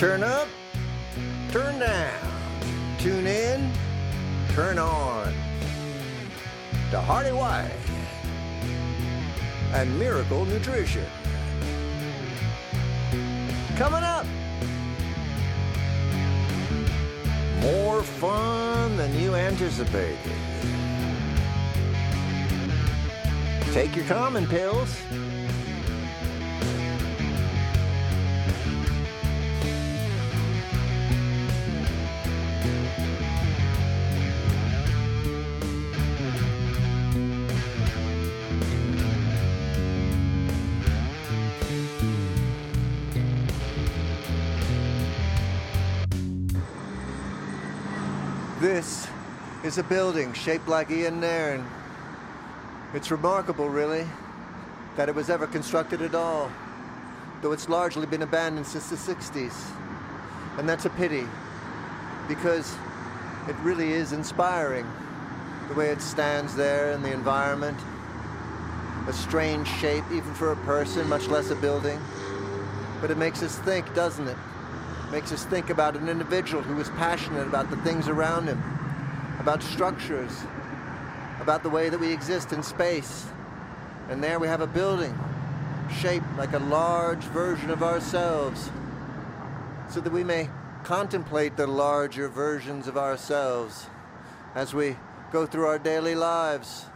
Turn up, turn down, tune in, turn on. To Hearty White and Miracle Nutrition. Coming up. More fun than you anticipated. Take your common pills. Is a building shaped like Ian Nairn. It's remarkable, really, that it was ever constructed at all, though it's largely been abandoned since the 60s. And that's a pity, because it really is inspiring, the way it stands there in the environment. A strange shape, even for a person, much less a building. But it makes us think, doesn't it? makes us think about an individual who is passionate about the things around him, about structures, about the way that we exist in space. And there we have a building shaped like a large version of ourselves, so that we may contemplate the larger versions of ourselves as we go through our daily lives.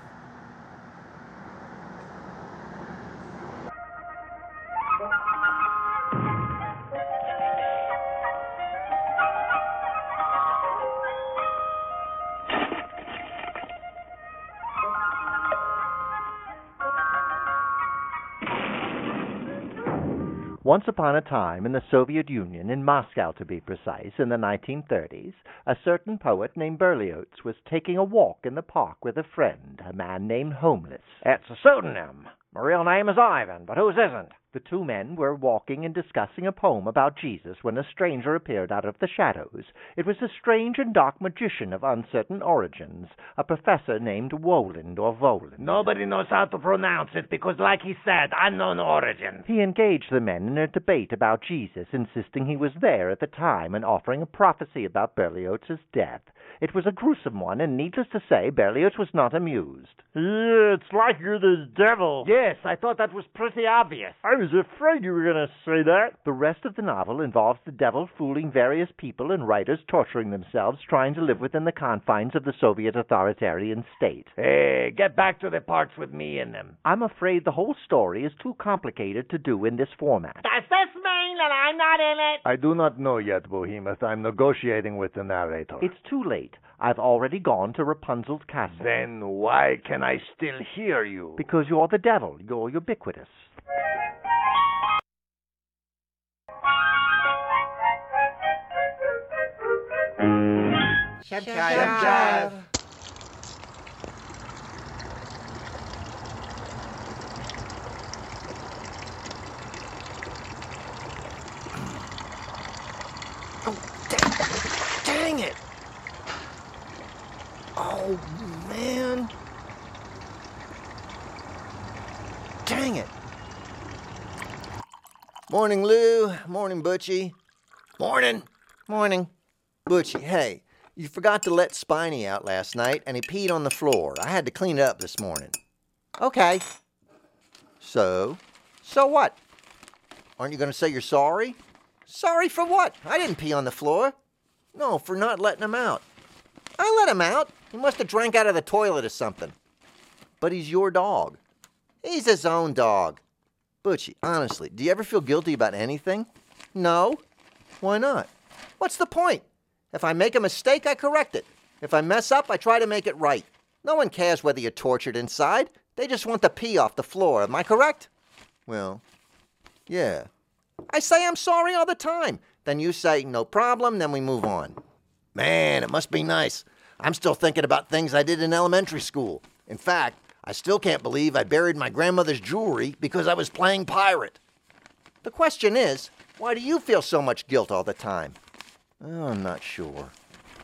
Once upon a time in the Soviet Union, in Moscow to be precise, in the 1930s, a certain poet named Berlioz was taking a walk in the park with a friend, a man named Homeless. It's a pseudonym. My real name is Ivan, but whose isn't? The two men were walking and discussing a poem about Jesus when a stranger appeared out of the shadows. It was a strange and dark magician of uncertain origins, a professor named Woland or Voland. Nobody knows how to pronounce it because, like he said, unknown origin. He engaged the men in a debate about Jesus, insisting he was there at the time and offering a prophecy about Berlioz's death. It was a gruesome one, and needless to say, Berlioz was not amused. Yeah, it's like you're the devil. Yes, I thought that was pretty obvious. I was afraid you were going to say that. The rest of the novel involves the devil fooling various people and writers torturing themselves trying to live within the confines of the Soviet authoritarian state. Hey, get back to the parts with me in them. I'm afraid the whole story is too complicated to do in this format. Does this mean that I'm not in it? I do not know yet, Behemoth. I'm negotiating with the narrator. It's too late. I've already gone to Rapunzel's castle. Then why can I still hear you? Because you're the devil. You're ubiquitous. Shab Shab. Oh, man. Dang it. Morning, Lou. Morning, Butchie. Morning. Morning. Butchie, hey, you forgot to let Spiny out last night and he peed on the floor. I had to clean it up this morning. Okay. So? So what? Aren't you going to say you're sorry? Sorry for what? I didn't pee on the floor. No, for not letting him out. I let him out. He must have drank out of the toilet or something. But he's your dog. He's his own dog. Butchie, honestly, do you ever feel guilty about anything? No. Why not? What's the point? If I make a mistake, I correct it. If I mess up, I try to make it right. No one cares whether you're tortured inside. They just want the pee off the floor. Am I correct? Well, yeah. I say I'm sorry all the time. Then you say, no problem, then we move on. Man, it must be nice. I'm still thinking about things I did in elementary school. In fact, I still can't believe I buried my grandmother's jewelry because I was playing pirate. The question is, why do you feel so much guilt all the time? Oh, I'm not sure.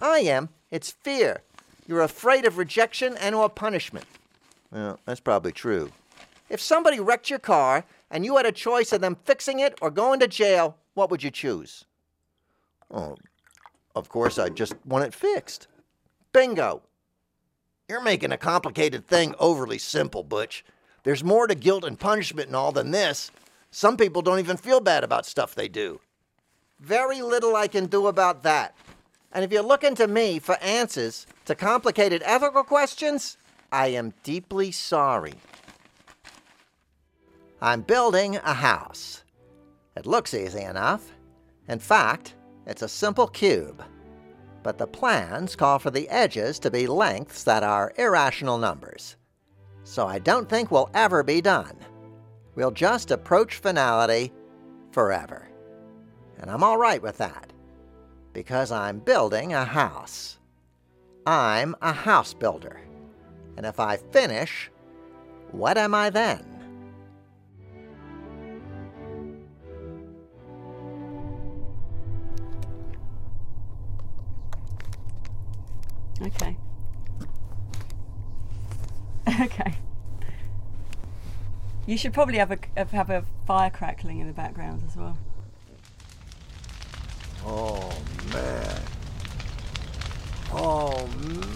I am. It's fear. You're afraid of rejection and or punishment. Well, that's probably true. If somebody wrecked your car and you had a choice of them fixing it or going to jail, what would you choose? Oh, of course, I'd just want it fixed. Bingo! You're making a complicated thing overly simple, Butch. There's more to guilt and punishment and all than this. Some people don't even feel bad about stuff they do. Very little I can do about that. And if you're looking to me for answers to complicated ethical questions, I am deeply sorry. I'm building a house. It looks easy enough. In fact, it's a simple cube. But the plans call for the edges to be lengths that are irrational numbers. So I don't think we'll ever be done. We'll just approach finality forever. And I'm all right with that. Because I'm building a house. I'm a house builder. And if I finish, what am I then? Okay. okay. You should probably have a have a fire crackling in the background as well. Oh man. Oh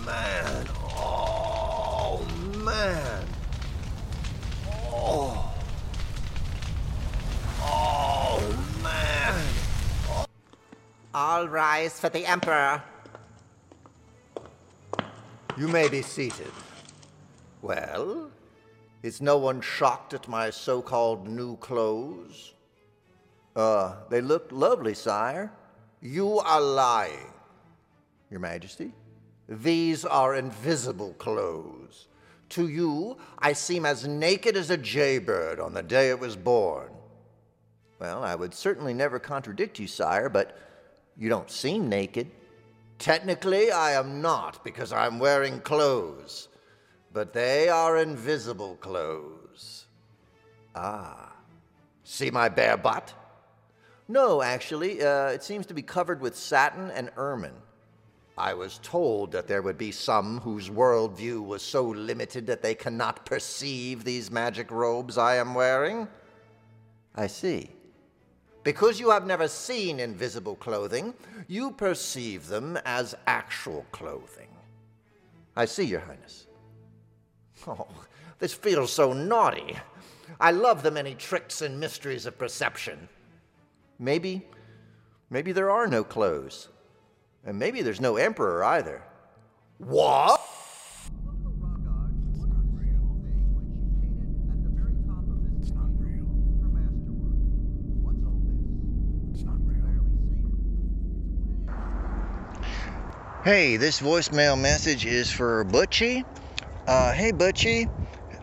man. Oh man. Oh. Oh man. All rise for the Emperor. You may be seated. Well, is no one shocked at my so called new clothes? Uh, they look lovely, sire. You are lying. Your Majesty, these are invisible clothes. To you, I seem as naked as a jaybird on the day it was born. Well, I would certainly never contradict you, sire, but you don't seem naked. Technically, I am not because I'm wearing clothes, but they are invisible clothes. Ah, see my bare butt? No, actually, uh, it seems to be covered with satin and ermine. I was told that there would be some whose worldview was so limited that they cannot perceive these magic robes I am wearing. I see. Because you have never seen invisible clothing, you perceive them as actual clothing. I see, Your Highness. Oh, this feels so naughty. I love the many tricks and mysteries of perception. Maybe, maybe there are no clothes. And maybe there's no emperor either. What? Hey, this voicemail message is for Butchie. Uh, hey, Butchie.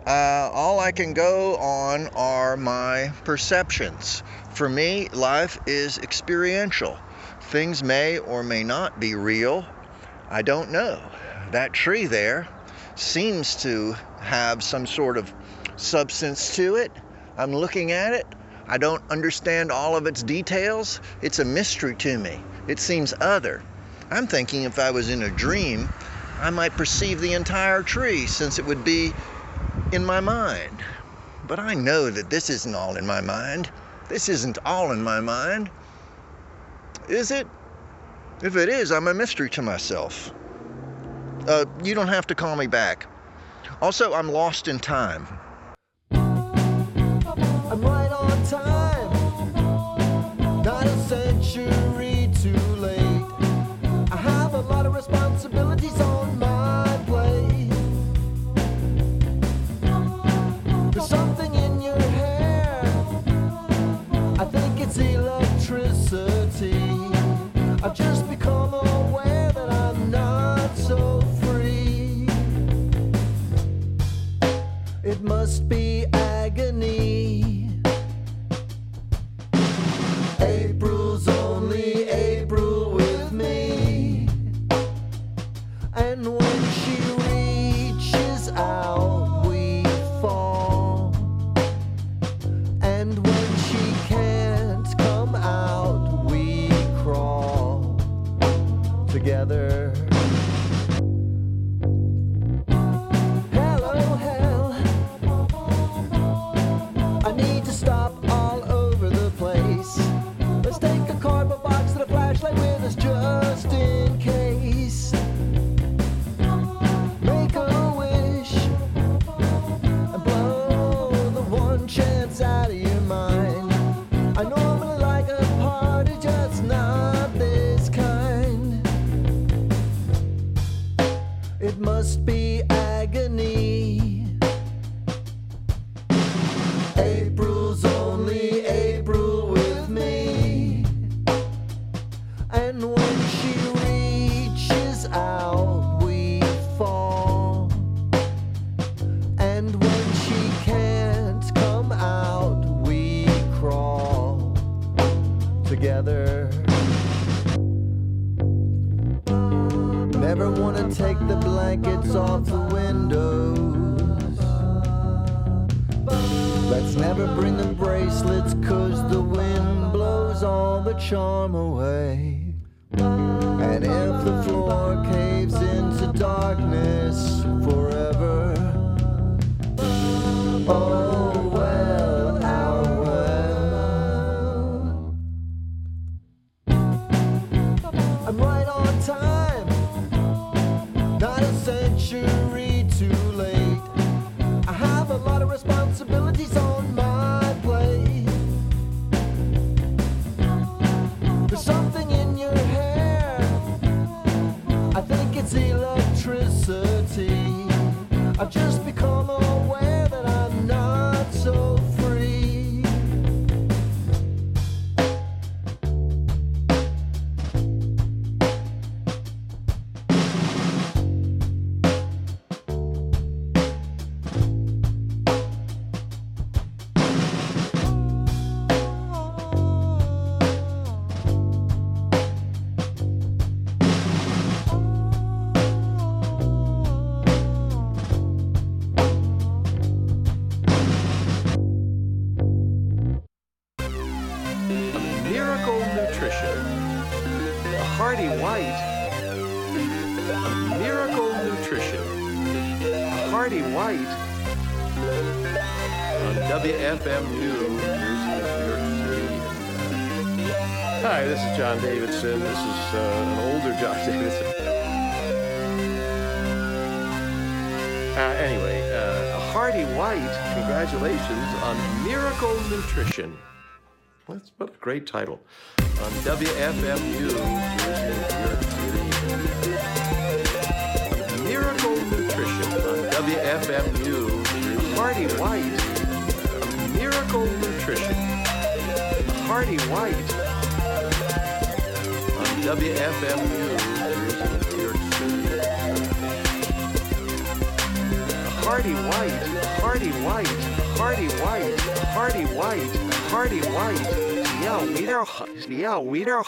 Uh, all I can go on are my perceptions. For me, life is experiential. Things may or may not be real. I don't know. That tree there seems to have some sort of substance to it. I'm looking at it. I don't understand all of its details. It's a mystery to me. It seems other. I'm thinking if I was in a dream, I might perceive the entire tree since it would be in my mind. But I know that this isn't all in my mind. This isn't all in my mind. Is it? If it is, I'm a mystery to myself. Uh, you don't have to call me back. Also, I'm lost in time. Together. Never wanna take the blankets off the windows. Let's never bring the bracelets, cause the wind blows all the charm away. And if the floor caves into darkness forever, oh just become uh, white. Congratulations on Miracle Nutrition. That's what a great title. On WFMU. Miracle Nutrition on WFMU. Hearty White. Miracle Nutrition. Hearty White. On WFMU. Hearty White, Hearty White, Hearty White, Hearty White, Hearty White. Yeah, we wieder, yeah, we wieder.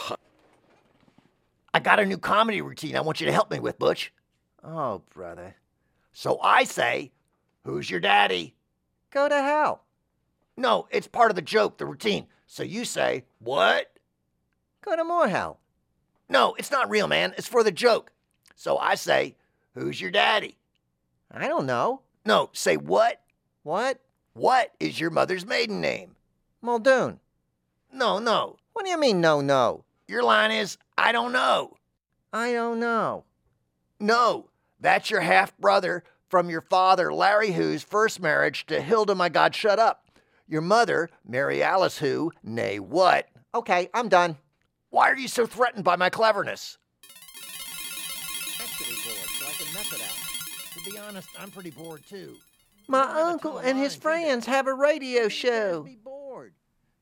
I got a new comedy routine I want you to help me with, Butch. Oh, brother. So I say, Who's your daddy? Go to hell. No, it's part of the joke, the routine. So you say, What? Go to more hell. No, it's not real, man. It's for the joke. So I say, Who's your daddy? I don't know. No, say what? What? What is your mother's maiden name? Muldoon. No, no. What do you mean, no, no? Your line is, I don't know. I don't know. No, that's your half brother from your father, Larry Who's first marriage to Hilda, my God, shut up. Your mother, Mary Alice Who, nay, what? Okay, I'm done. Why are you so threatened by my cleverness? Actually bored, so I can mess it out. To be honest, I'm pretty bored too. My uncle and his friends have a radio show.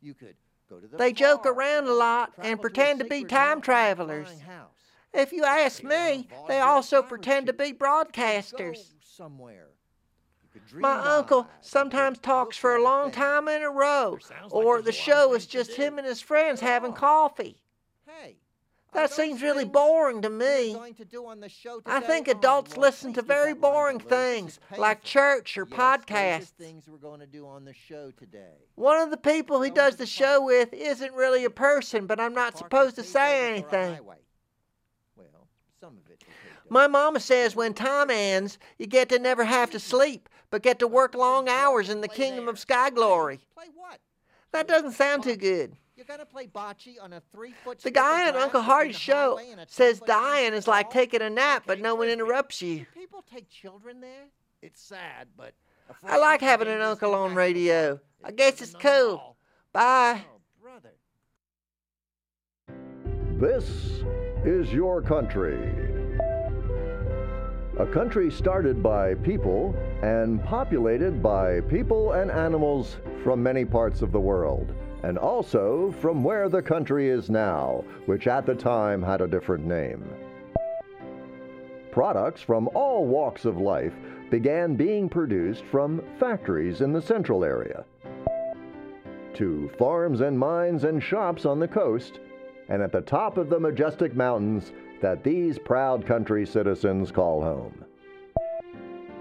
You could go to the they joke around a lot and pretend to be time travelers. If you ask me, they also pretend to be broadcasters. My uncle sometimes talks for a long time in a row, or the show is just him and his friends having coffee. That seems really boring to me. I think adults listen to very boring things, like church or podcasts. One of the people he does the show with isn't really a person, but I'm not supposed to say anything. My mama says when time ends, you get to never have to sleep, but get to work long hours in the kingdom of sky glory. That doesn't sound too good. You're gonna play bocce on a three foot. The guy on Uncle Hearty's show says dying is like taking a nap, but no one interrupts you. People take children there. It's sad, but. I like having an uncle on radio. I guess it's cool. Bye. Oh, brother. This is your country. A country started by people and populated by people and animals from many parts of the world, and also from where the country is now, which at the time had a different name. Products from all walks of life began being produced from factories in the central area to farms and mines and shops on the coast, and at the top of the majestic mountains that these proud country citizens call home.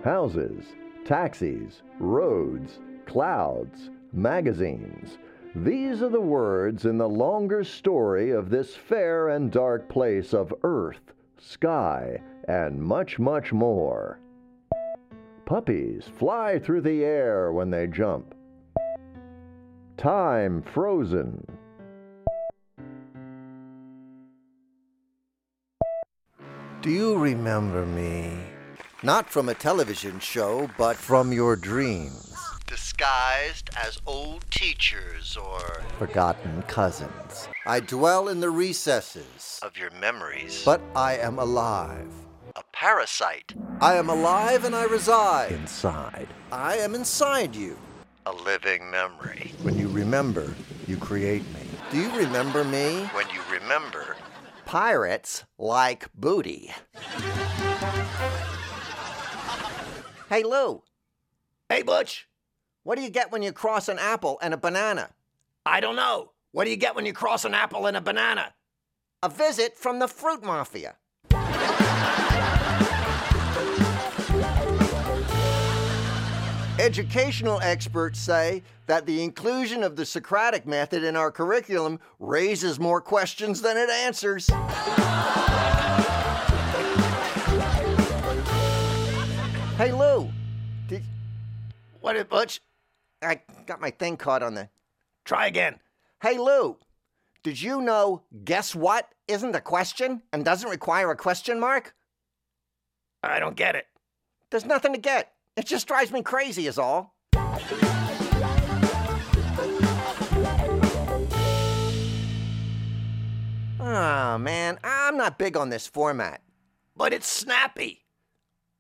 Houses, taxis, roads, clouds, magazines. These are the words in the longer story of this fair and dark place of earth, sky, and much, much more. Puppies fly through the air when they jump. Time frozen. Do you remember me? Not from a television show, but from your dreams. Disguised as old teachers or forgotten cousins. I dwell in the recesses of your memories, but I am alive. A parasite. I am alive and I reside inside. I am inside you. A living memory. When you remember, you create me. Do you remember me? When you remember, pirates like booty. Hey, Lou. Hey, Butch. What do you get when you cross an apple and a banana? I don't know. What do you get when you cross an apple and a banana? A visit from the fruit mafia. Educational experts say that the inclusion of the Socratic method in our curriculum raises more questions than it answers. hey, Lou. Did, What Butch? I got my thing caught on the. Try again. Hey, Lou. Did you know guess what isn't a question and doesn't require a question mark? I don't get it. There's nothing to get. It just drives me crazy, is all. Ah, man, I'm not big on this format. But it's snappy.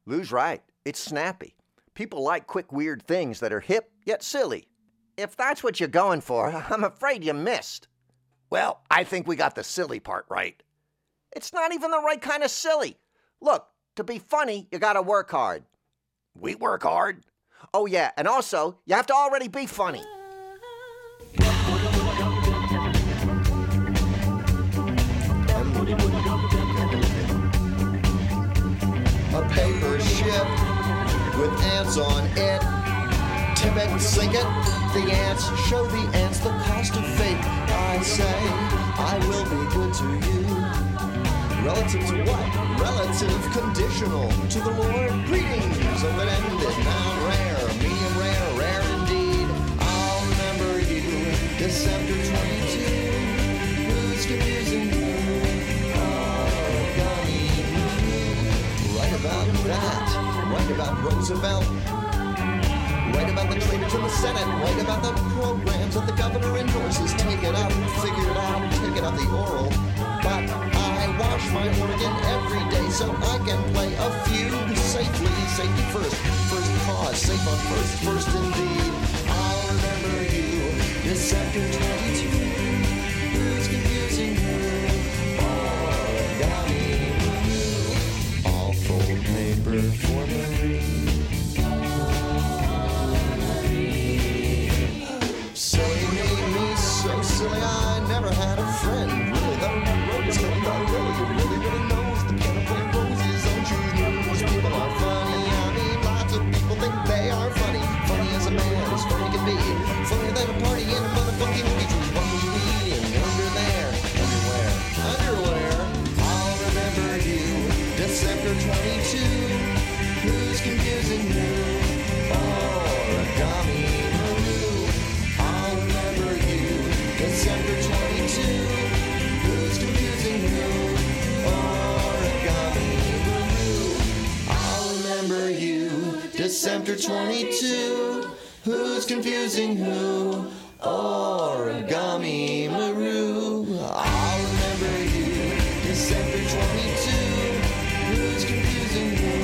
Lou's right. It's snappy. People like quick, weird things that are hip yet silly. If that's what you're going for, I'm afraid you missed. Well, I think we got the silly part right. It's not even the right kind of silly. Look, to be funny, you gotta work hard. We work hard. Oh, yeah, and also, you have to already be funny. a with ants on it. Tip it, sink it. The ants show the ants the cost of fate. I say, I will be good to you. Relative to what? Relative conditional to the Lord. Greetings, of an ended, noun rare, medium rare, rare indeed. I'll remember you, December 22. Who's confusing you? Oh, gummy Right about that. About Roosevelt. Right about the traitors in the Senate. Right about the programs that the governor endorses. Take it out, figure it out, take it out the oral. But I wash my organ every day so I can play a few safely. Safety first. First cause. Safe on first. First indeed. I'll remember you. December 22. Paper December 22. Who's confusing who? Origami Maru. I'll remember you. December 22. Who's confusing who?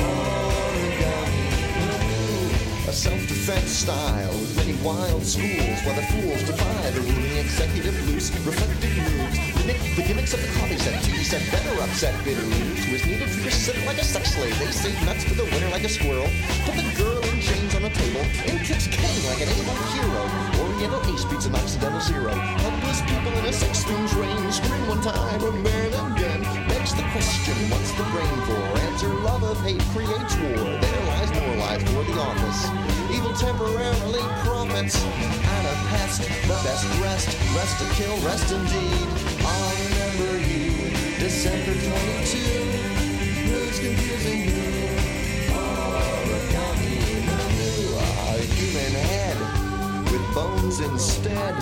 Origami Maru. A self-defense style wild schools while the fools defy the ruling executive loose reflective moves. The, the gimmicks of the coffee set, TV set, better upset bitter news who is needed to just sit like a sex slave. They save nuts for the winner like a squirrel. Put the girl in chains on a table and kicks King like an able hero. Oriental ace beats an Occidental zero. Helpless people in a six strings range scream one time and then again. Begs the question, what's the brain for? Answer, love of hate creates war. There lies more lies for the office. Temporarily profits. At a pest, the best rest. Rest to kill, rest indeed. I'll remember you. December 22. Who's confusing who? Origami oh, A human head with bones instead.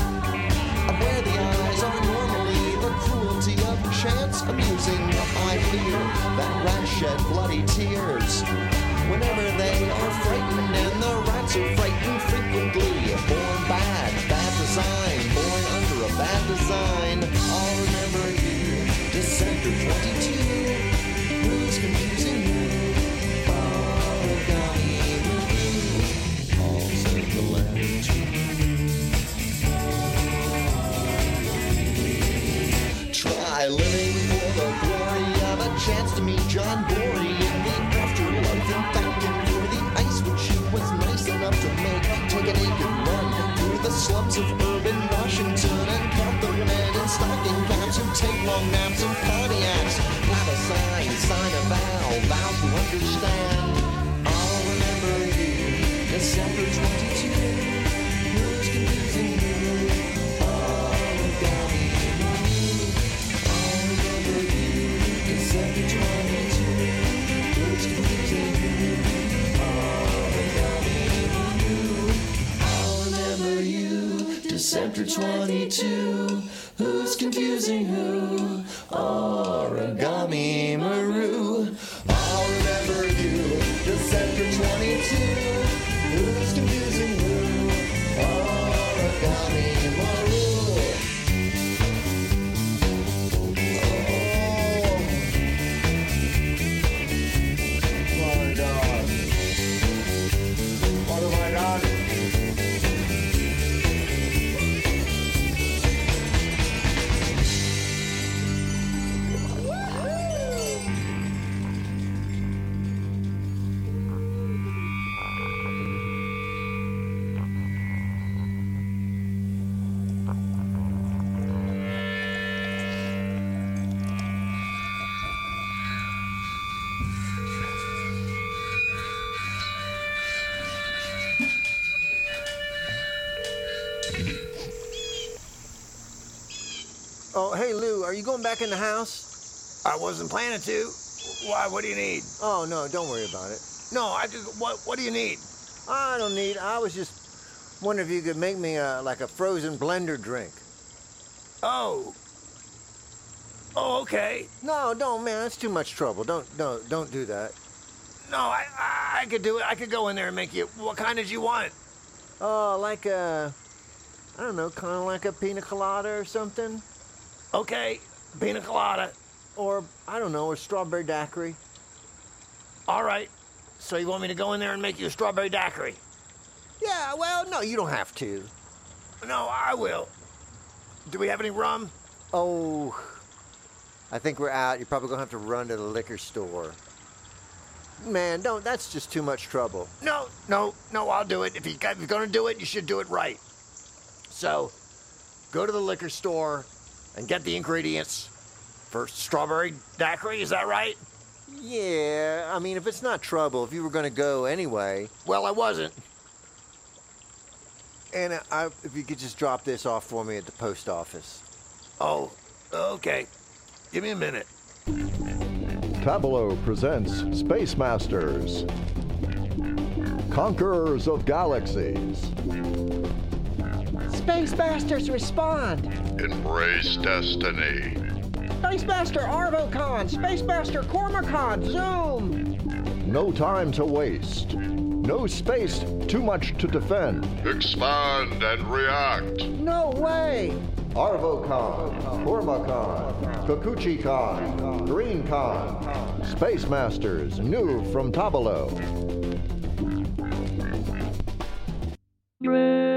Where the eyes are normally the cruelty of chance amusing. I fear that rats shed bloody tears whenever they are frightened, and the rats are frightened frequently. Born bad, bad design, born under a bad design. I'll remember you, December 22. Oh, hey, Lou, are you going back in the house? I wasn't planning to. Why? What do you need? Oh, no, don't worry about it. No, I just. What? What do you need? I don't need. I was just wondering if you could make me a, like a frozen blender drink. Oh. Oh, okay. No, don't, man. That's too much trouble. Don't, no, don't do that. No, I, I, I could do it. I could go in there and make you. What kind did you want? Oh, like a, I don't know, kind of like a pina colada or something, Okay, pina colada. or I don't know, a strawberry daiquiri. All right. So you want me to go in there and make you a strawberry daiquiri? Yeah, well, no, you don't have to. No, I will. Do we have any rum? Oh, I think we're out. You're probably gonna have to run to the liquor store. Man, don't. That's just too much trouble. No, no, no. I'll do it. If, you, if you're gonna do it, you should do it right. So, go to the liquor store and get the ingredients for strawberry daiquiri. Is that right? Yeah, I mean, if it's not trouble, if you were gonna go anyway, Well, I wasn't. and I, if you could just drop this off for me at the post office. Oh, okay. Give me a minute. Tableau presents Space Masters, Conquerors of Galaxies. Space Masters respond. Embrace destiny. Space Master Arvocon, Space Master Cormacon, zoom. no time to waste. No space, too much to defend. Expand and react. No way! Arvocon, Cormacon, Kikuchi-Con, Green-Con, Space Masters, new from Tabalo. Great God,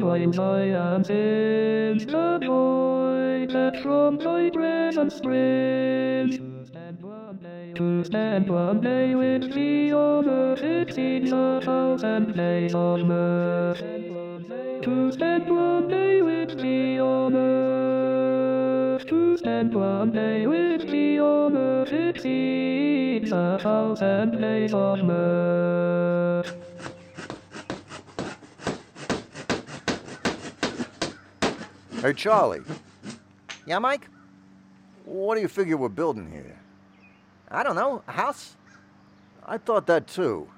and am in the joy that from thy presence springs. To stand one day with thee earth exceeds a thousand days on earth. To stand one day with thee on earth. To stand one day with thee on earth exceeds a thousand days on earth. Hey, Charlie. Yeah, Mike? What do you figure we're building here? I don't know. A house? I thought that too,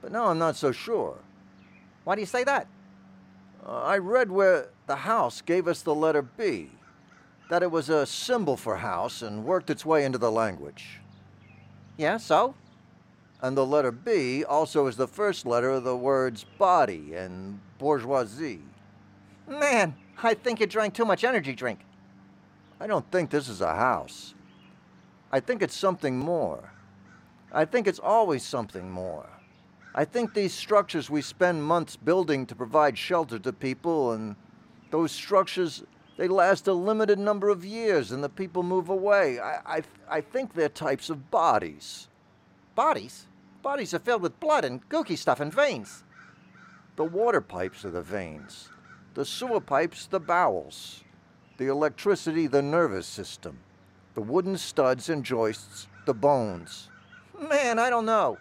but now I'm not so sure. Why do you say that? Uh, I read where the house gave us the letter B, that it was a symbol for house and worked its way into the language. Yeah, so? And the letter B also is the first letter of the words body and bourgeoisie. Man, I think you drank too much energy drink. I don't think this is a house. I think it's something more. I think it's always something more. I think these structures we spend months building to provide shelter to people, and those structures, they last a limited number of years and the people move away. I, I, I think they're types of bodies. Bodies? Bodies are filled with blood and gooky stuff and veins. The water pipes are the veins, the sewer pipes, the bowels, the electricity, the nervous system, the wooden studs and joists, the bones. Man, I don't know.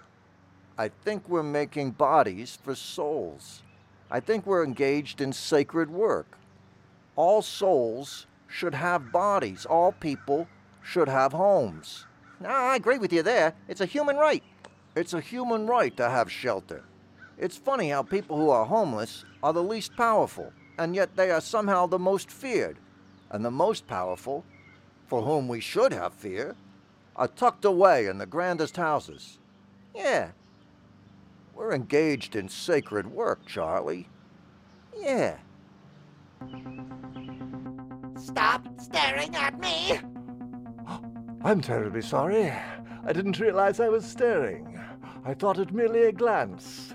I think we're making bodies for souls. I think we're engaged in sacred work. All souls should have bodies. All people should have homes. No, I agree with you there. It's a human right. It's a human right to have shelter. It's funny how people who are homeless are the least powerful, and yet they are somehow the most feared. And the most powerful, for whom we should have fear, are tucked away in the grandest houses. Yeah. We're engaged in sacred work, Charlie. Yeah. Stop staring at me! I'm terribly sorry. I didn't realize I was staring. I thought it merely a glance.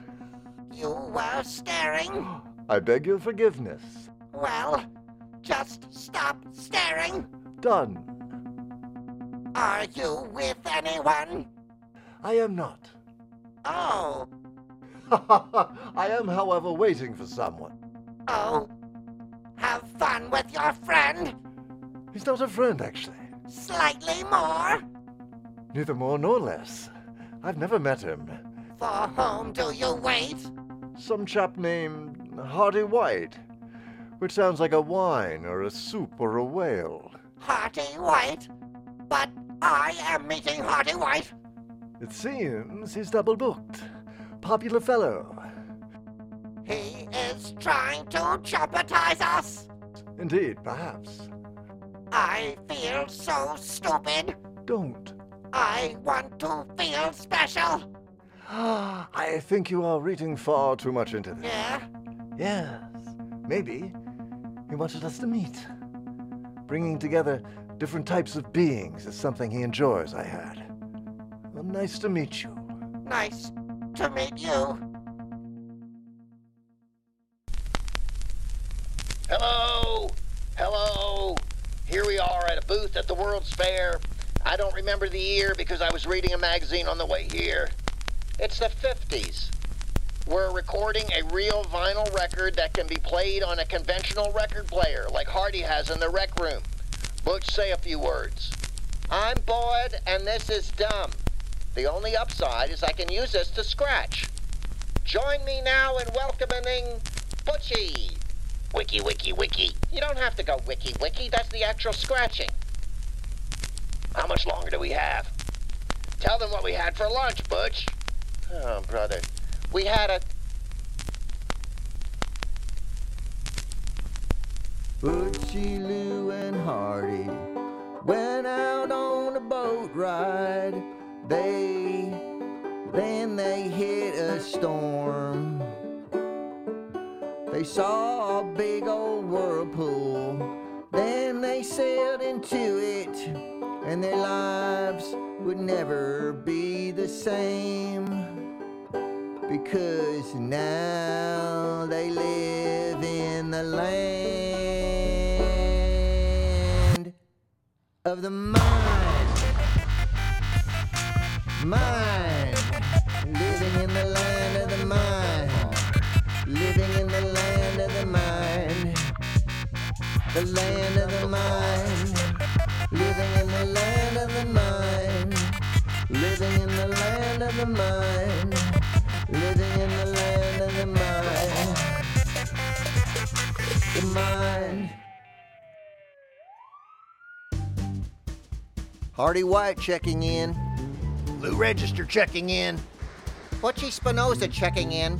You were staring? I beg your forgiveness. Well, just stop staring. Done. Are you with anyone? I am not. Oh. I am, however, waiting for someone. Oh. Have fun with your friend. He's not a friend, actually. Slightly more. Neither more nor less. I've never met him. For whom do you wait? Some chap named Hearty White, which sounds like a wine or a soup or a whale. Hearty White? But I am meeting Hearty White. It seems he's double booked. Popular fellow. He is trying to jeopardize us. Indeed, perhaps. I feel so stupid. Don't. I want to feel special. Ah, I think you are reading far too much into this. Yeah? Yes. Maybe he wanted us to meet. Bringing together different types of beings is something he enjoys, I heard. Well, nice to meet you. Nice to meet you. Hello! Hello! Here we are at a booth at the World's Fair. I don't remember the year because I was reading a magazine on the way here. It's the 50s. We're recording a real vinyl record that can be played on a conventional record player like Hearty has in the rec room. Butch, say a few words. I'm bored and this is dumb. The only upside is I can use this to scratch. Join me now in welcoming Butchie. Wiki, wiki, wiki. You don't have to go wiki, wiki. That's the actual scratching. How much longer do we have? Tell them what we had for lunch, Butch. Oh, brother. We had a... Butchie, Lou, and Hearty went out on a boat ride. They then they hit a storm. They saw a big old whirlpool. Then they sailed into it, and their lives would never be the same. Because now they live in the land of the mind. Mind. Living in the land of the mind. Living in the land of the mind. The land of the mind. Living in the land of the mind. Living in the land of the mind. Living in the land of the mind. The mind. Hearty White checking in. Lou Register checking in. Butchie Spinoza checking in.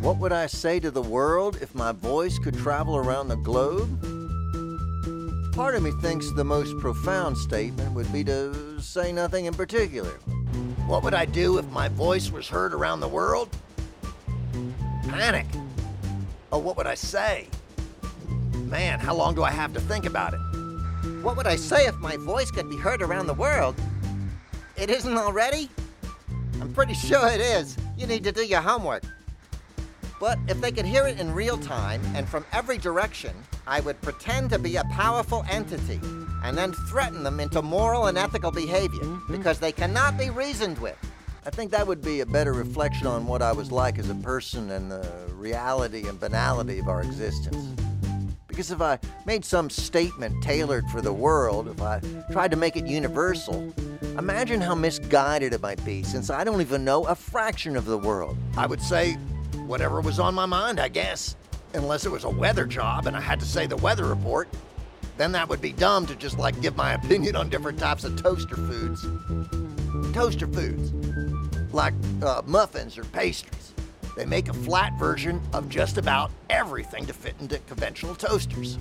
What would I say to the world if my voice could travel around the globe? Part of me thinks the most profound statement would be to say nothing in particular. What would I do if my voice was heard around the world? Panic. Oh, what would I say? Man, how long do I have to think about it? What would I say if my voice could be heard around the world? It isn't already? I'm pretty sure it is. You need to do your homework. But if they could hear it in real time and from every direction, I would pretend to be a powerful entity and then threaten them into moral and ethical behavior mm-hmm. because they cannot be reasoned with. I think that would be a better reflection on what I was like as a person and the reality and banality of our existence. Because if I made some statement tailored for the world, if I tried to make it universal, imagine how misguided it might be since I don't even know a fraction of the world. I would say whatever was on my mind, I guess. Unless it was a weather job and I had to say the weather report. Then that would be dumb to just like give my opinion on different types of toaster foods. Toaster foods, like uh, muffins or pastries. They make a flat version of just about everything to fit into conventional toasters.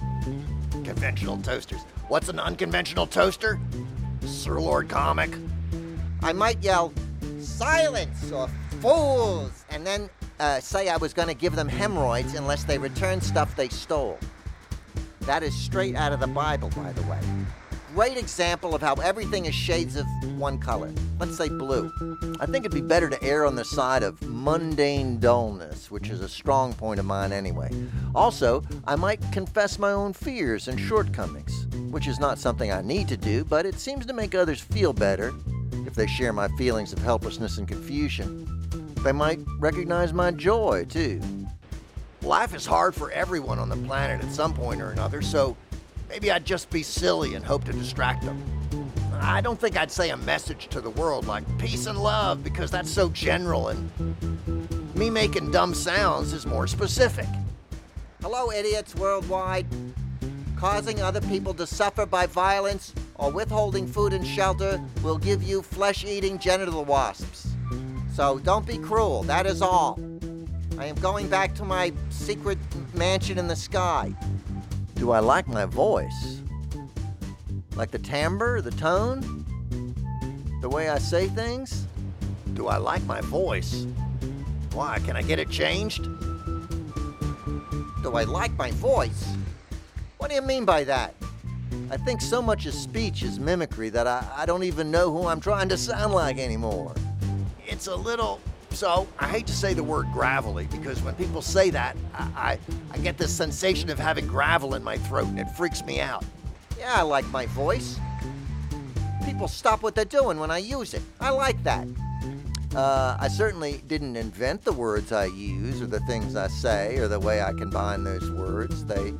Conventional toasters. What's an unconventional toaster? Sir Lord Comic. I might yell, silence or fools, and then uh, say I was going to give them hemorrhoids unless they returned stuff they stole. That is straight out of the Bible, by the way. Great example of how everything is shades of one color. Let's say blue. I think it'd be better to err on the side of mundane dullness, which is a strong point of mine anyway. Also, I might confess my own fears and shortcomings, which is not something I need to do, but it seems to make others feel better if they share my feelings of helplessness and confusion. They might recognize my joy, too. Life is hard for everyone on the planet at some point or another, so maybe I'd just be silly and hope to distract them. I don't think I'd say a message to the world like peace and love because that's so general and me making dumb sounds is more specific. Hello, idiots worldwide. Causing other people to suffer by violence or withholding food and shelter will give you flesh eating genital wasps. So don't be cruel, that is all. I am going back to my secret mansion in the sky. Do I like my voice? Like the timbre, the tone? The way I say things? Do I like my voice? Why, can I get it changed? Do I like my voice? What do you mean by that? I think so much of speech is mimicry that I, I don't even know who I'm trying to sound like anymore. It's a little so I hate to say the word gravelly because when people say that, I, I, I, get this sensation of having gravel in my throat and it freaks me out. Yeah, I like my voice. People stop what they're doing when I use it. I like that. Uh, I certainly didn't invent the words I use or the things I say or the way I combine those words. They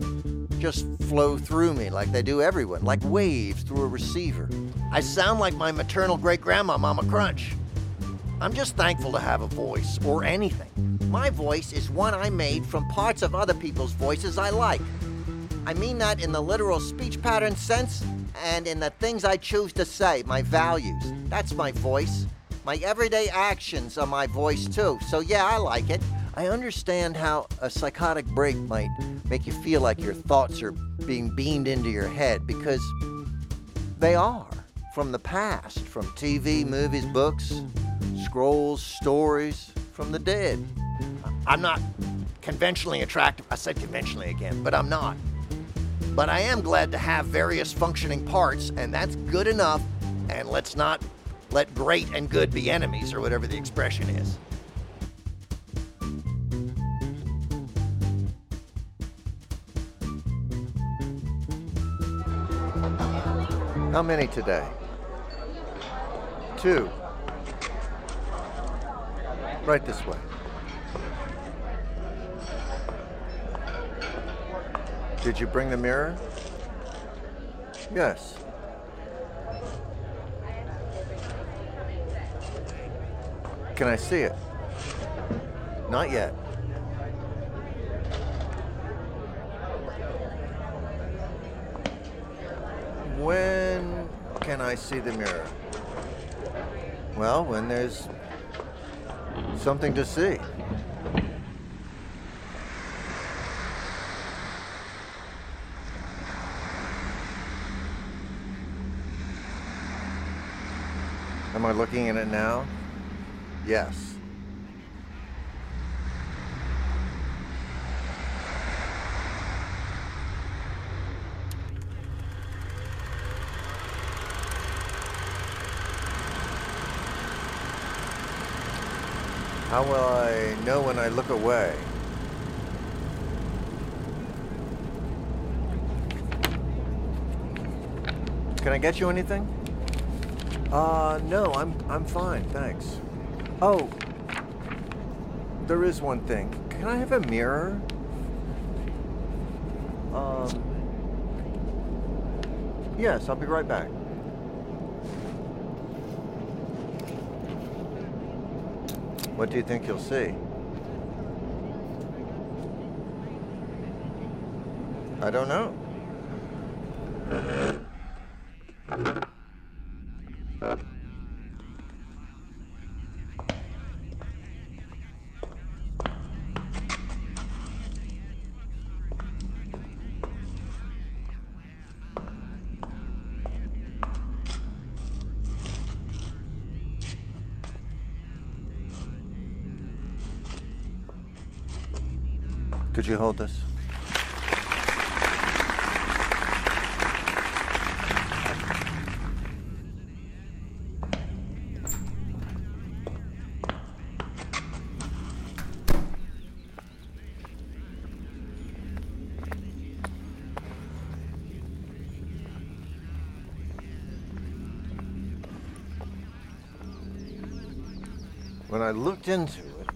just flow through me like they do everyone, like waves through a receiver. I sound like my maternal great grandma, Mama Crunch. I'm just thankful to have a voice or anything. My voice is one I made from parts of other people's voices I like. I mean that in the literal speech pattern sense and in the things I choose to say, my values. That's my voice. My everyday actions are my voice too, so yeah, I like it. I understand how a psychotic break might make you feel like your thoughts are being beamed into your head because they are from the past, from TV, movies, books, scrolls, stories, from the dead. I'm not conventionally attractive. I said conventionally again, but I'm not. But I am glad to have various functioning parts, and that's good enough. And let's not let great and good be enemies, or whatever the expression is. How many today? Two. Right this way. Did you bring the mirror? Yes. Can I see it? Not yet. When can I see the mirror? Well, when there's something to see. Am I looking at it now? Yes. How will I know when I look away? Can I get you anything? Uh, no, I'm I'm fine, thanks. Oh, there is one thing. Can I have a mirror? Um, yes, I'll be right back. What do you think you'll see? I don't know. Could you hold this? When I looked into it,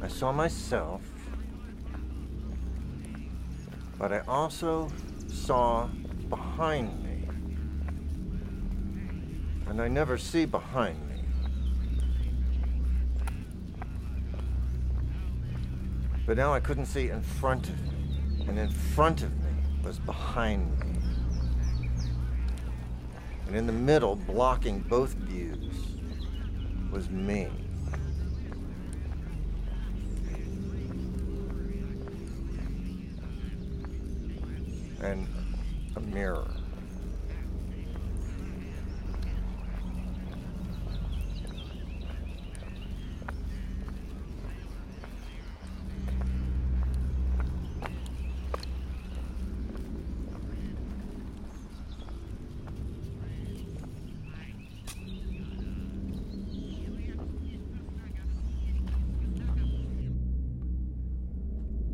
I saw myself, but I also saw behind me. And I never see behind me. But now I couldn't see in front of me. And in front of me was behind me. And in the middle, blocking both views, was me. And a mirror.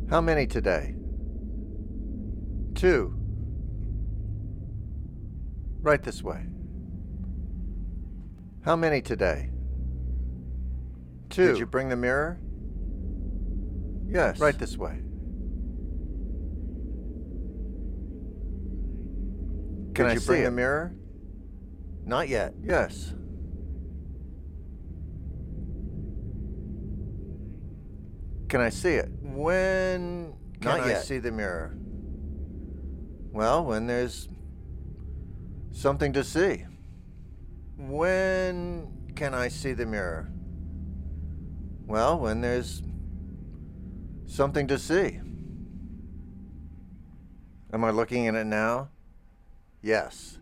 How many today? Two. Right this way. How many today? Two. Did you bring the mirror? Yes. Right this way. Can Did I you bring the mirror? Not yet. Yes. Can I see it? When can Not I yet. see the mirror? Well, when there's something to see. When can I see the mirror? Well, when there's something to see. Am I looking at it now? Yes.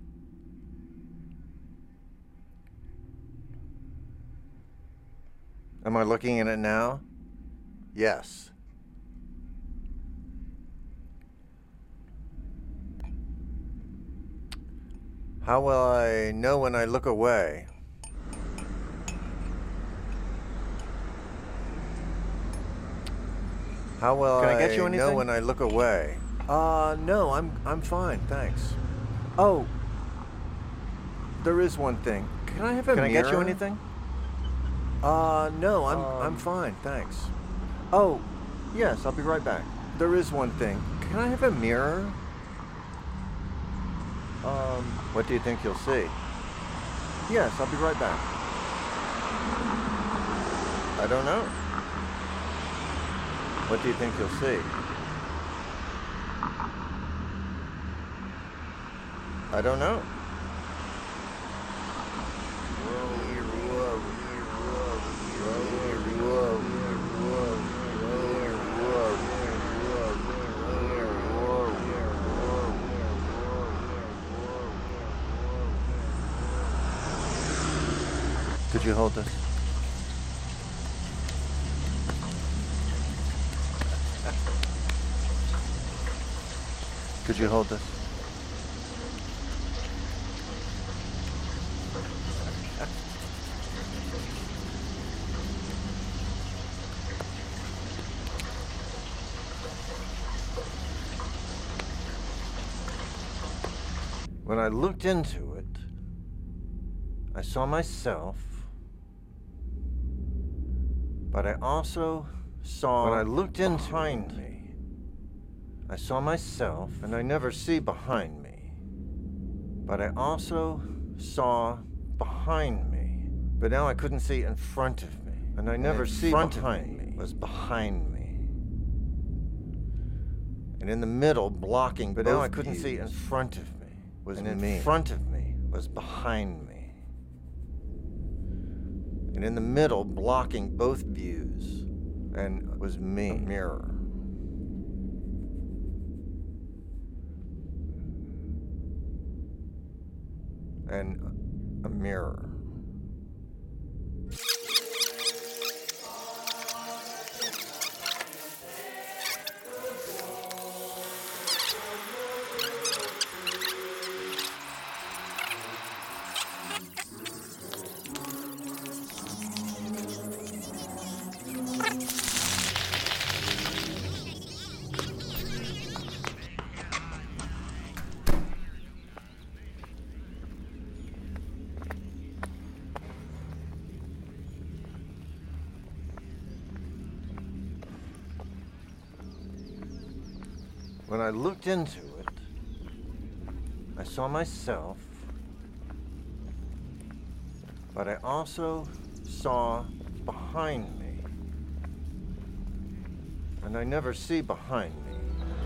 Am I looking at it now? Yes. How will I know when I look away? How will Can I, I get you know anything? when I look away? Uh, no, I'm I'm fine, thanks. Oh, there is one thing. Can I have a mirror? Can I get you anything? Uh, no, I'm I'm Um, fine, thanks. Oh, Yes, I'll be right back. there is one thing. Can I have a mirror? Um, what do you think you'll see? Yes, I'll be right back. I don't know. What do you think you'll see? I don't know. Could you hold this? Could you hold this? When I looked into it, I saw myself, but I also saw when I looked into behind me. I saw myself, and I never see behind me. But I also saw behind me. But now I couldn't see in front of me. And I never in see front of behind me was behind me. And in the middle, blocking but now I couldn't see in front of me was And in me. front of me was behind me. And in the middle, blocking both views, and it was me, mirror. And a mirror. When I looked into it, I saw myself, but I also saw behind me. And I never see behind me.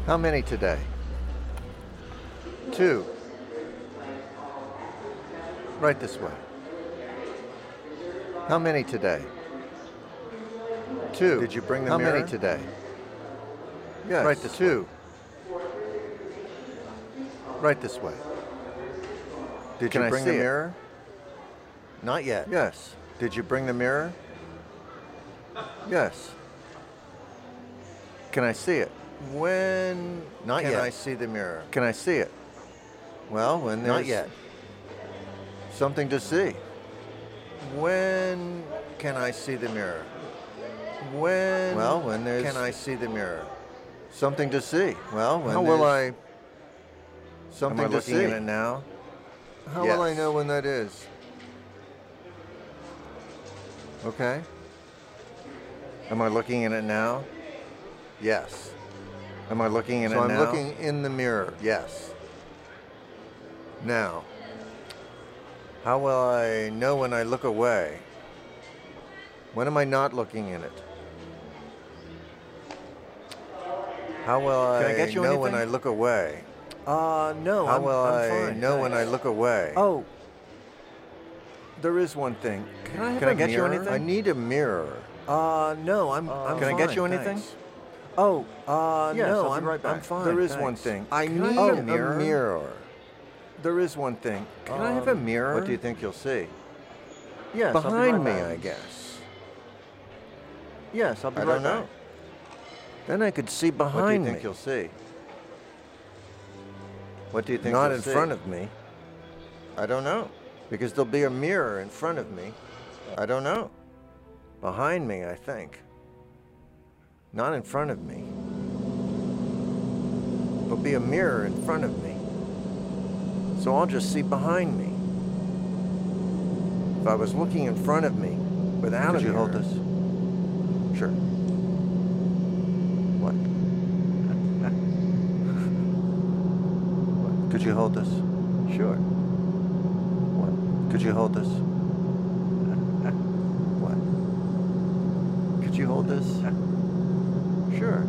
How many today? Two. Right this way. How many today? Two. Did you bring the How mirror? many today? Yes. Right this two. Right this way. Did Can you bring the it? mirror? Not yet. Yes. Did you bring the mirror? Yes. Can I see it? When Not can yet. I see the mirror? Can I see it? Well, when there's Not yet. something to see. When can I see the mirror? When Well, when there's can I see the mirror? Something to see. Well, when How will there's I something Am I to looking see in it now? How will I know when that is? Okay. Am I looking in it now? Yes. Am I looking in it? so it I'm now? looking in the mirror. Yes. Now, how will I know when I look away? When am I not looking in it? How will Can I, I get you know when I look away? Uh, no. How I'm, will I'm I fine, know when I look away? Oh, there is one thing. Can I Can I get you anything? I need a mirror. Uh, no. I'm. I'm Can I get you anything? thanks. Oh, uh, Yes, no. I'm right I'm fine. There is one thing. I Can need I a mirror. mirror. There is one thing. Can I have a Um, mirror? What do you think you'll see? Yes, I'll be Behind right me, back. I guess. Yes, I'll be I right don't know. back. Then I could see behind me. What do you think me. you'll see? What do you think Not in see? front of me, I don't know. because there'll be a mirror in front of me. I don't know. Behind me, I think. Not in front of me. There'll be a mirror in front of me. So I'll just see behind me. If I was looking in front of me without Could a you hold mirror- this? Sure. What? What? Could you hold this? Sure. What? Could you hold this? What? Could you hold this? Sure.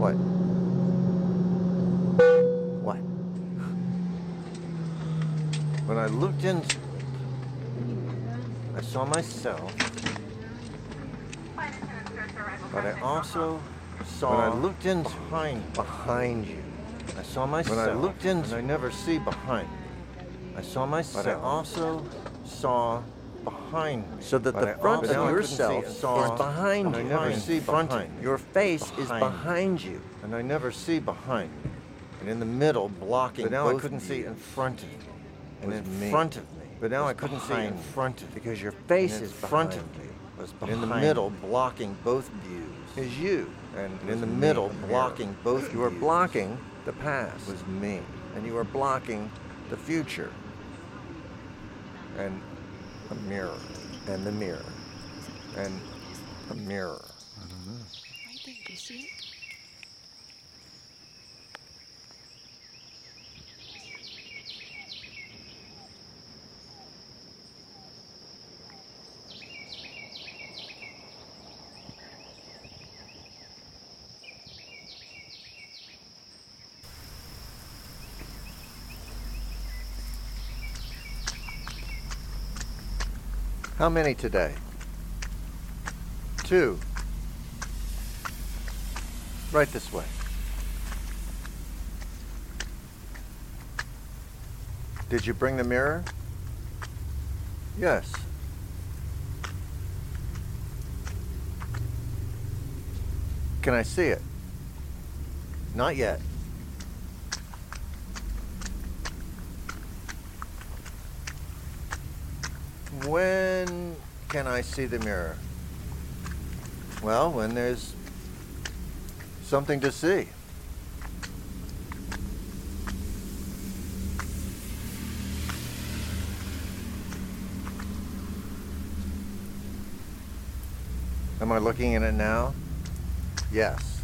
What? What? When I looked it, I saw myself, but I also saw. When I looked behind behind you, I saw myself. When I looked in, I never see behind me. I saw myself. But I also saw behind me. So that But the front of yourself saw behind And I never see front behind. Your face is Behind. behind you, and I never see behind me. And in the middle, blocking But now I couldn't see in front of me. and in me. front of me. But now I couldn't see in front of you. because your face is front of me. was And in the middle, blocking both views, Is you. and in the middle, blocking both. You are blocking the past, Was me. and you are blocking the future. And a mirror, and the mirror, and a mirror. I don't know. Right there, you see it? How many today? Two. Right this way. Did you bring the mirror? Yes. Can I see it? Not yet. When can I see the mirror? Well, when there's something to see. Am I looking in it now? Yes.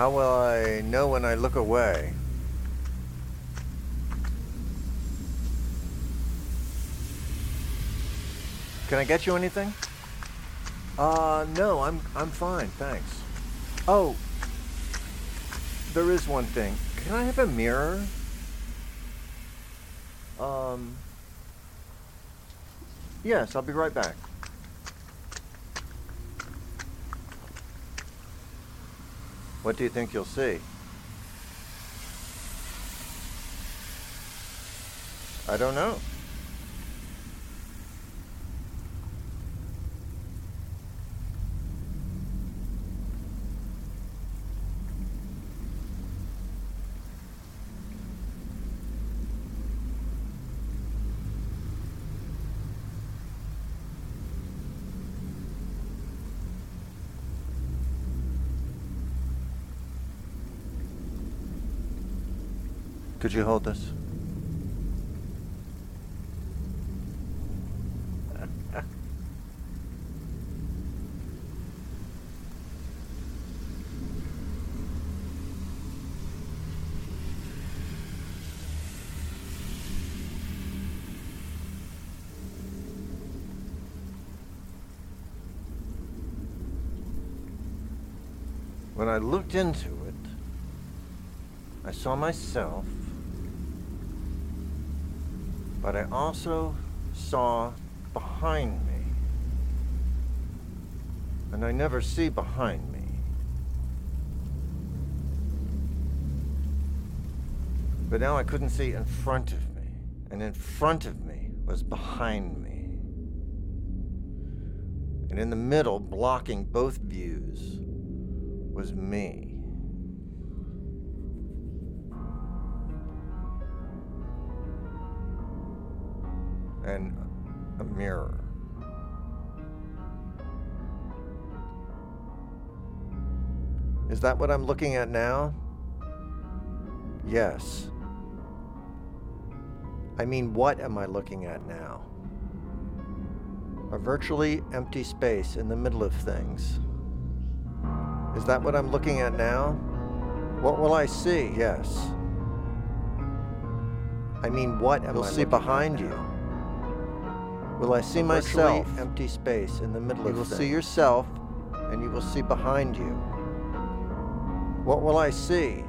How will I know when I look away? Can I get you anything? Uh, no, I'm I'm fine, thanks. Oh, there is one thing. Can I have a mirror? Um, yes, I'll be right back. What do you think you'll see? I don't know. Could you hold this? When I looked into it, I saw myself, but I also saw behind me. and I never see behind me. But now I couldn't see in front of me, and in front of me was behind me. And in the middle, blocking both views, was me. And a mirror. Is that what I'm looking at now? Yes. I mean, what am I looking at now? A virtually empty space in the middle of things. Is that what I'm looking at now? What will I see? Yes. I mean, what am I see behind you? Will I see myself? Empty space in the middle you of. You will things. see yourself, and you will see behind you. What will I see?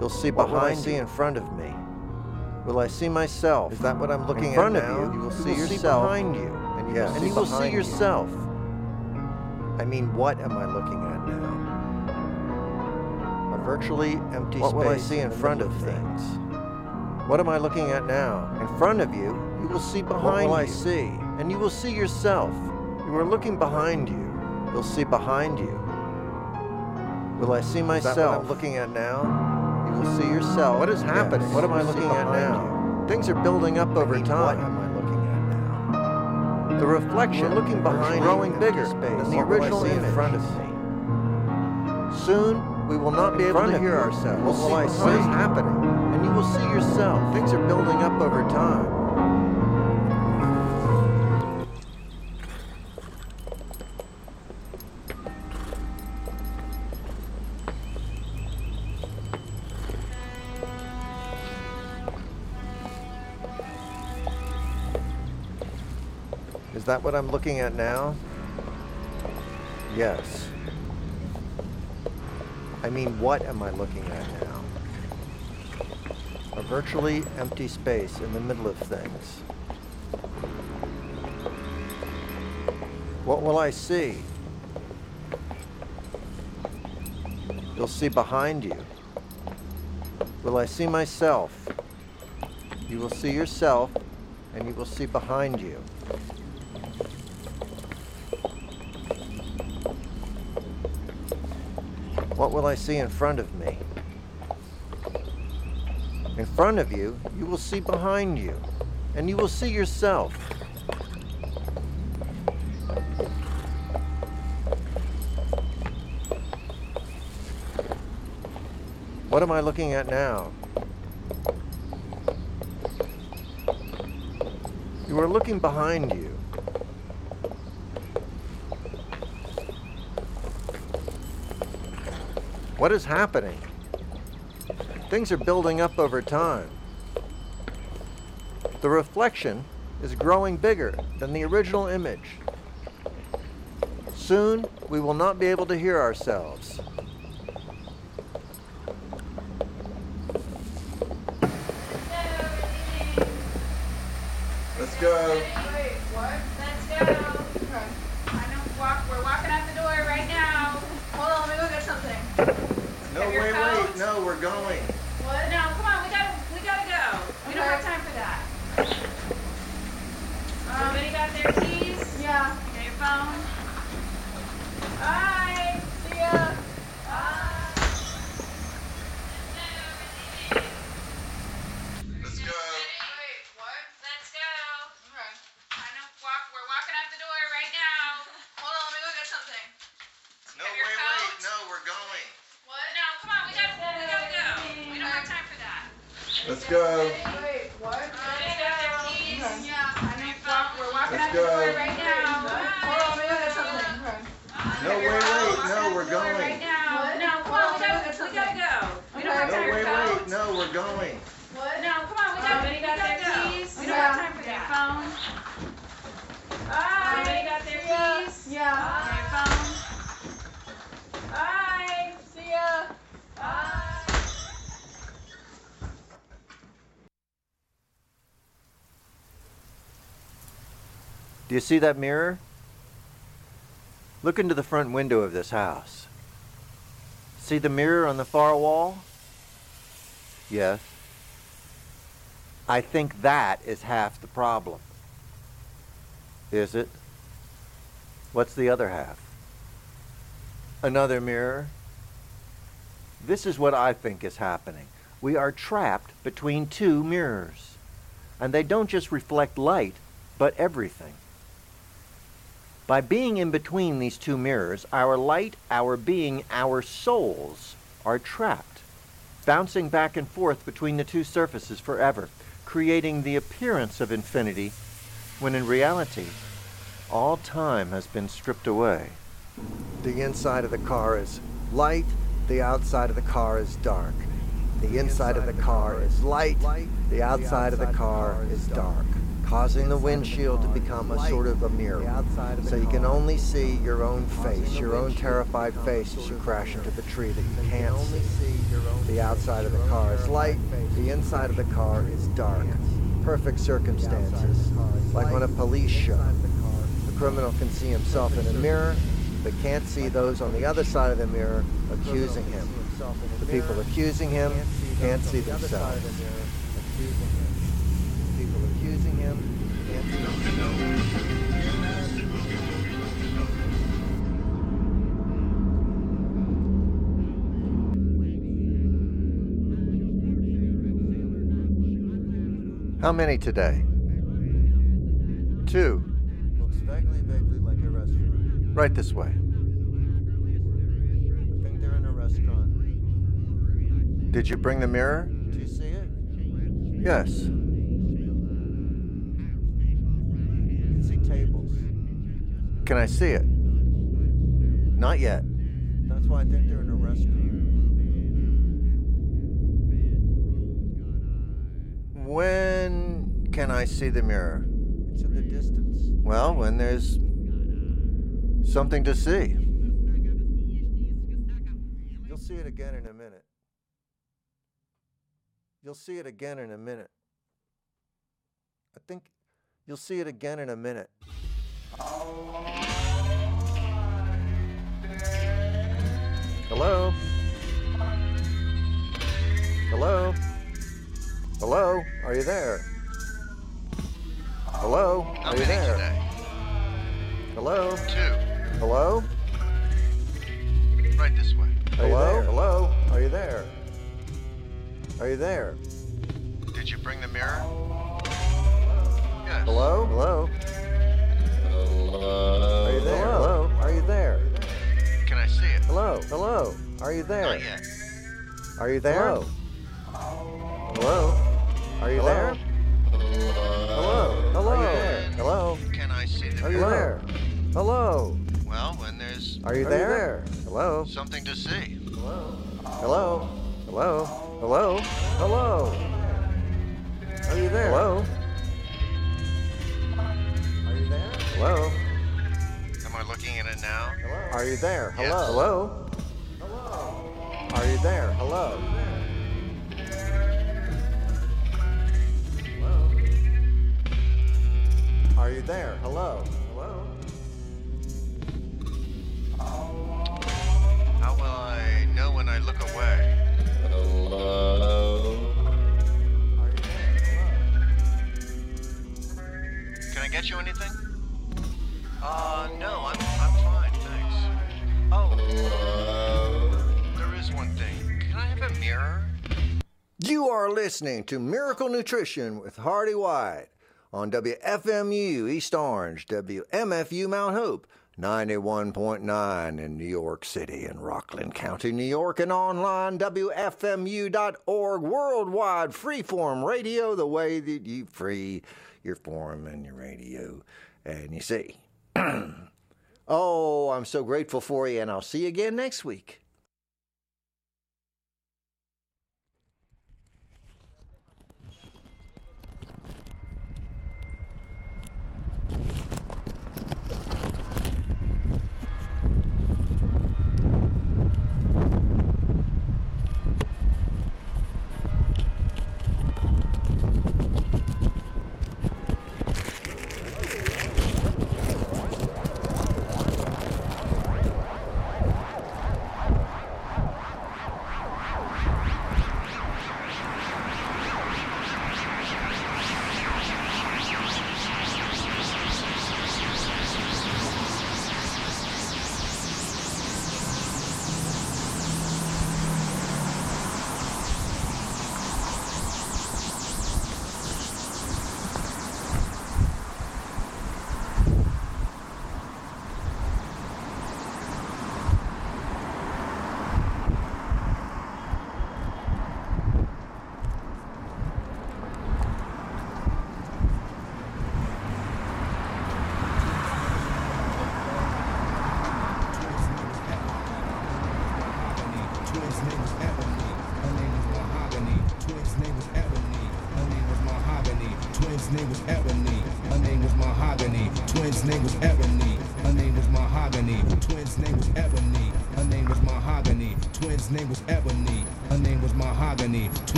You'll see behind me in front of me. Will I see myself? Is that what I'm looking in front at of now? you? You will see you will yourself behind you, and you, yes. will, see and you will see yourself. I mean, what am I looking at now? A virtually empty what space. What will I see in, in front of things? What am I looking at now? In front of you, you will see behind what will you. I see? And you will see yourself. You are looking behind you. You'll see behind you. Will I see myself? Is I'm looking at now? You will see yourself. What is happening? Yes. What am I looking at now? You. Things are building up over time. What am I looking at now? The reflection We're looking behind growing bigger space than the original image in front of me. Soon we will not be able to hear ourselves. What will I see? What is happening? And you will see yourself. Things are building up over time. Is that what I'm looking at now? Yes. I mean, what am I looking at now? Virtually empty space in the middle of things. What will I see? You'll see behind you. Will I see myself? You will see yourself, and you will see behind you. What will I see in front of me? Front of you, you will see behind you, and you will see yourself. What am I looking at now? You are looking behind you. What is happening? Things are building up over time. The reflection is growing bigger than the original image. Soon, we will not be able to hear ourselves. Let's go. Wait, what? Let's go. Okay. I know, walk, we're walking out the door right now. Hold on, let me go get something. No, wait, wait. No, we're going. What? No, come on. We gotta, we gotta go. We don't have time for that. Um, Everybody got their keys? Yeah. Got your phone? Bye. See ya. Bye. Let's go. Wait, what? Let's go. Okay. I know. Walk. We're walking out the door right now. Hold on. Let me go get something. No, Have your wait, coat? wait. No, we're going. What? No, come on. We gotta, we gotta go. We don't have time for that. Let's go. Wait, what? Everybody got their keys? Yeah. I know. Walk. We're walking Let's out the door go. right now. Hold on. Let me go get something. No, wait, wait. No, we're going. Right now. No, come on. We gotta, we gotta go. We don't have No, time for wait, that. wait. No, we're going. What? No, come on. We gotta, we gotta go. We don't have time for that. phone? Bye. Everybody got their keys? Yeah. Your phone? Bye. See ya. Bye. Do you see that mirror? Look into the front window of this house. See the mirror on the far wall? Yes. I think that is half the problem. Is it? What's the other half? Another mirror? This is what I think is happening. We are trapped between two mirrors. And they don't just reflect light, but everything. By being in between these two mirrors, our light, our being, our souls are trapped, bouncing back and forth between the two surfaces forever, creating the appearance of infinity when in reality, all time has been stripped away. The inside of the car is light, the outside of the car is dark. The inside of the car is light, the outside of the car is dark, causing the windshield to become a sort of a mirror. So you can only see your own face, your own terrified face as you crash into the tree that you can't see. The outside of the car is light, the inside of the car is dark. Perfect circumstances, like on a police show. The criminal can see himself in a mirror, but can't see those on the other side of the mirror accusing him. The people accusing him can't see themselves. How many today? Two. Looks vaguely, vaguely like a restaurant. Right this way. I think they're in a restaurant. Did you bring the mirror? Do you see it? Yes. You can see tables. Can I see it? Not yet. That's why I think they're in a restaurant. When can I see the mirror? It's in the distance. Well, when there's something to see. You'll see it again in a minute. You'll see it again in a minute. I think you'll see it again in a minute. Hello? Hello? Hello? Are you there? Hello? How Are you many there? today? Hello? Two. Hello? Right this way. Are Hello? Hello? Are you there? Are you there? Did you bring the mirror? Yes. Hello? Hello? Hello. Are you there? Hello? Are you there? Can I see it? Hello? Hello? Are you there? Not yet. Are you there? Hello? Are you there? Hello? Hello? Are you there? Hello? Can I see the Are you mirror? there? Hello? Well, when there's Are you there? Hello? something to see. Hello? Hello? Hello? Hello? Hello? Are you there? Hello? Are you there? Hello? Am I looking at it now? Are you there? Yes. Hello? Hello? Are you there? Hello? Are you there? Hello? Hello? How will I know when I look away? Hello. Are you there? Hello? Can I get you anything? Uh, no, I'm I'm fine, thanks. Oh. There is one thing. Can I have a mirror? You are listening to Miracle Nutrition with Hearty White on WFMU East Orange, WMFU Mount Hope, 91.9 in New York City and Rockland County, New York, and online WFMU.org, worldwide freeform radio, the way that you free your form and your radio. And you see, oh, I'm so grateful for you, and I'll see you again next week.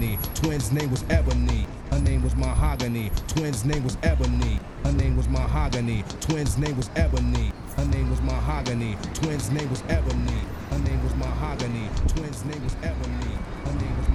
Was Twins' name was Ebony. Her name was Mahogany. Twins' name was Ebony. Her name was Mahogany. Twins' name was Ebony. Her name was Mahogany. Twins' name was Ebony. Her name was Mahogany. Twins' name was Ebony. Her name was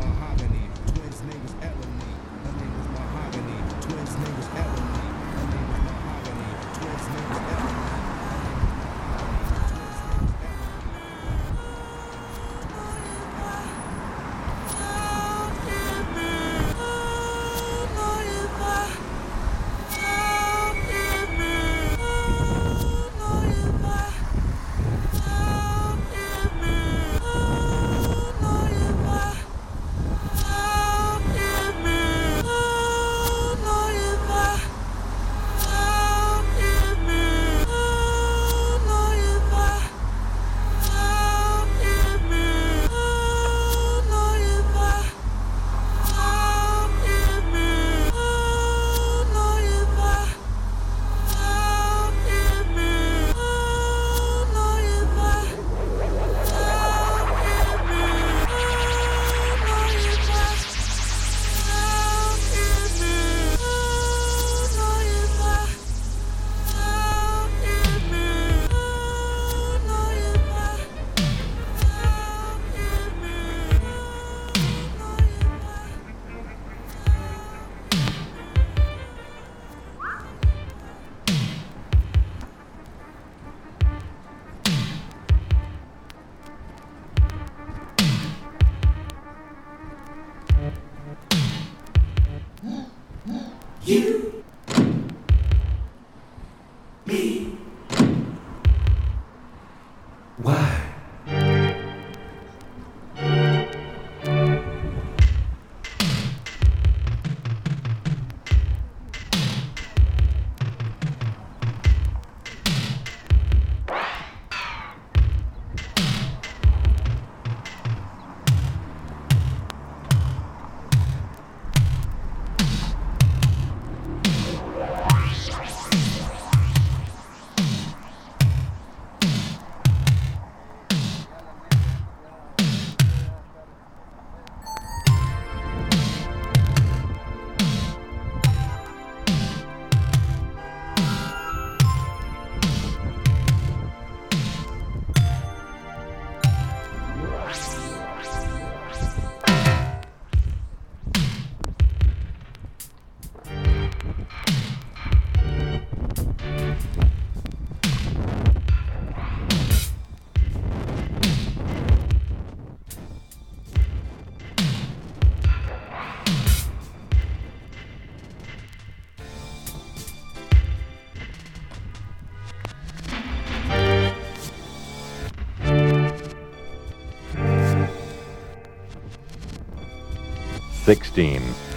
16